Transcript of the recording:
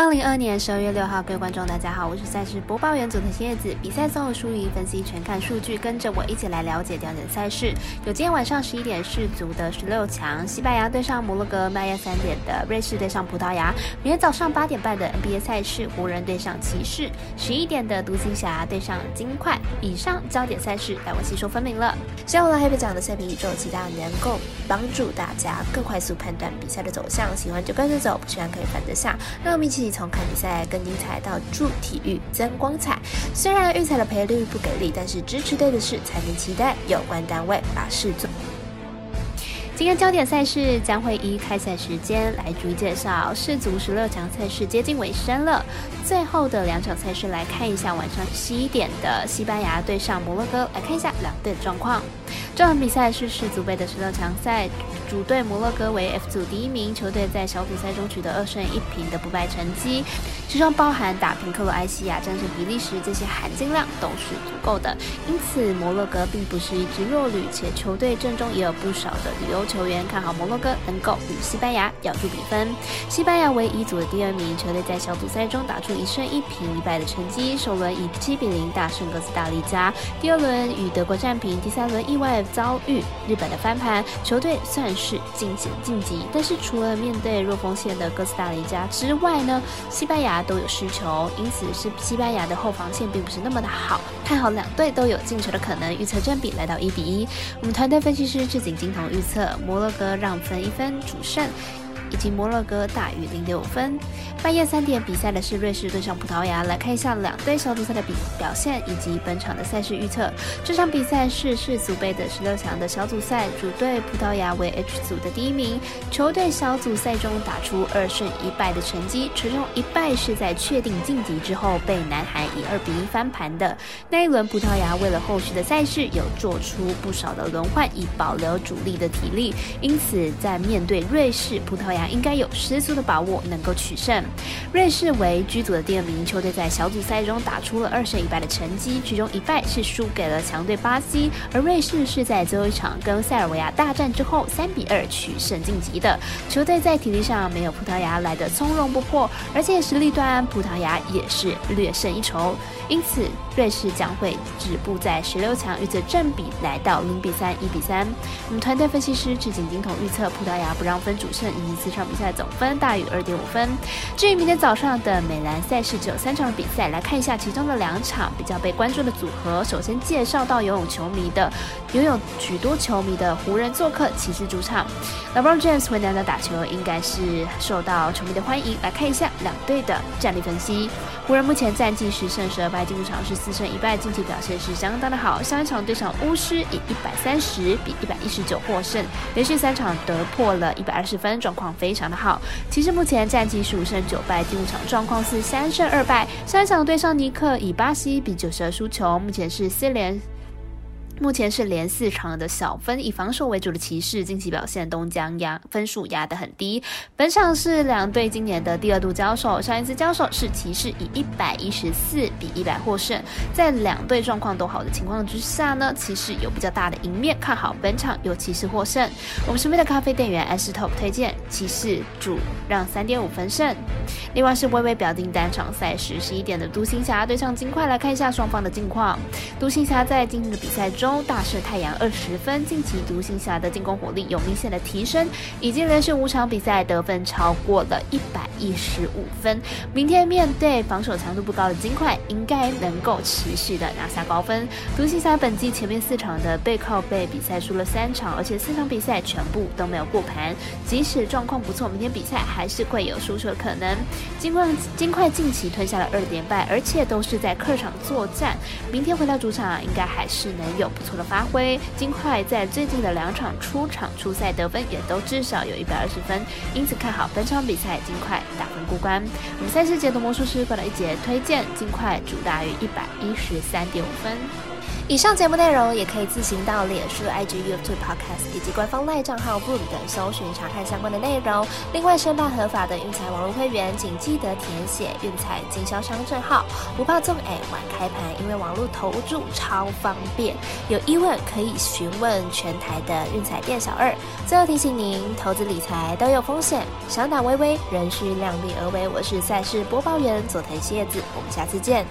二零二二年十二月六号，各位观众，大家好，我是赛事播报员佐藤新叶子。比赛综合输赢分析全看数据，跟着我一起来了解焦点赛事。有今天晚上十一点世足的十六强，西班牙对上摩洛哥；半夜三点的瑞士对上葡萄牙；明天早上八点半的 NBA 赛事，湖人对上骑士；十一点的独行侠对上金块。以上焦点赛事，让我细说分明了。下午来黑白讲的赛评宇宙，期待能够帮助大家更快速判断比赛的走向。喜欢就跟着走，不喜欢可以反着下。让我们一起。从看比赛更精彩到助体育增光彩，虽然预赛的赔率不给力，但是支持对的事才能期待有关单位把事做。今天焦点赛事将会以开赛时间来逐一介绍。世足十六强赛事接近尾声了，最后的两场赛事来看一下晚上十一点的西班牙对上摩洛哥，来看一下两队的状况。这场比赛是世足杯的十六强赛。主队摩洛哥为 F 组第一名，球队在小组赛中取得二胜一平的不败成绩，其中包含打平克罗埃西亚、战胜比利时，这些含金量都是足够的。因此，摩洛哥并不是一支弱旅，且球队阵中也有不少的旅游球员，看好摩洛哥能够与西班牙咬住比分。西班牙为一组的第二名，球队在小组赛中打出一胜一平一败的成绩，首轮以七比零大胜哥斯达黎加，第二轮与德国战平，第三轮意外遭遇日本的翻盘，球队算。是进行晋级，但是除了面对弱锋线的哥斯达黎加之外呢，西班牙都有失球，因此是西班牙的后防线并不是那么的好。看好两队都有进球的可能，预测占比来到一比一。我们团队分析师志景金童预测摩洛哥让分一分主胜。以及摩洛哥大于零点五分。半夜三点比赛的是瑞士对上葡萄牙，来看一下两队小组赛的比表现以及本场的赛事预测。这场比赛是世足杯的十六强的小组赛，主队葡萄牙为 H 组的第一名，球队小组赛中打出二胜一败的成绩，其中一败是在确定晋级之后被南韩以二比一翻盘的。那一轮葡萄牙为了后续的赛事有做出不少的轮换，以保留主力的体力，因此在面对瑞士、葡萄牙。应该有十足的把握能够取胜。瑞士为居组的第二名球队，在小组赛中打出了二胜一败的成绩，其中一败是输给了强队巴西，而瑞士是在最后一场跟塞尔维亚大战之后三比二取胜晋级的。球队在体力上没有葡萄牙来的从容不迫，而且实力端葡萄牙也是略胜一筹，因此瑞士将会止步在十六强，预测正比来到零比三、一比三。我们团队分析师赤井金童预测葡萄牙不让分主胜，以及场比赛总分大于二点五分。至于明天早上的美兰赛事，只有三场比赛，来看一下其中的两场比较被关注的组合。首先介绍到游泳球迷的，拥有许多球迷的湖人做客骑士主场。LeBron James 为难得打球，应该是受到球迷的欢迎。来看一下两队的战力分析。湖人目前战绩十胜十二败，进入场是四胜一败，近期表现是相当的好。上一场对上巫师以一百三十比一百一十九获胜，连续三场得破了一百二十分，状况非常的好。其实目前战绩十五胜九败，进入场状况是三胜二败。三场对上尼克以八十一比九十二输球，目前是四连。目前是连四场的小分，以防守为主的骑士近期表现都将压分数压得很低。本场是两队今年的第二度交手，上一次交手是骑士以一百一十四比一百获胜。在两队状况都好的情况之下呢，骑士有比较大的赢面，看好本场由骑士获胜。我们身边的咖啡店员 S Top 推荐骑士主让三点五分胜。另外是微微表定单场赛事十一点的独行侠对上金块，来看一下双方的近况。独行侠在今天的比赛中。大胜太阳二十分，近期独行侠的进攻火力有明显的提升，已经连续五场比赛得分超过了一百一十五分。明天面对防守强度不高的金块，应该能够持续的拿下高分。独行侠本季前面四场的背靠背比赛输了三场，而且四场比赛全部都没有过盘。即使状况不错，明天比赛还是会有输球可能。金块金块近期吞下了二连败，而且都是在客场作战。明天回到主场，应该还是能有。不错的发挥，金块在最近的两场出场初赛得分也都至少有一百二十分，因此看好本场比赛金块打分过关。我们赛事解读魔术师过来一节推荐金块主打于一百一十三点五分。以上节目内容也可以自行到脸书、IG、YouTube、Podcast 以及官方赖账号 Boom 等搜寻查看相关的内容。另外，申办合法的运彩网络会员，请记得填写运彩经销商证号，不怕中哎晚开盘，因为网络投注超方便。有疑问可以询问全台的运彩店小二。最后提醒您，投资理财都有风险，想打微微，仍需量力而为。我是赛事播报员佐藤叶子，我们下次见。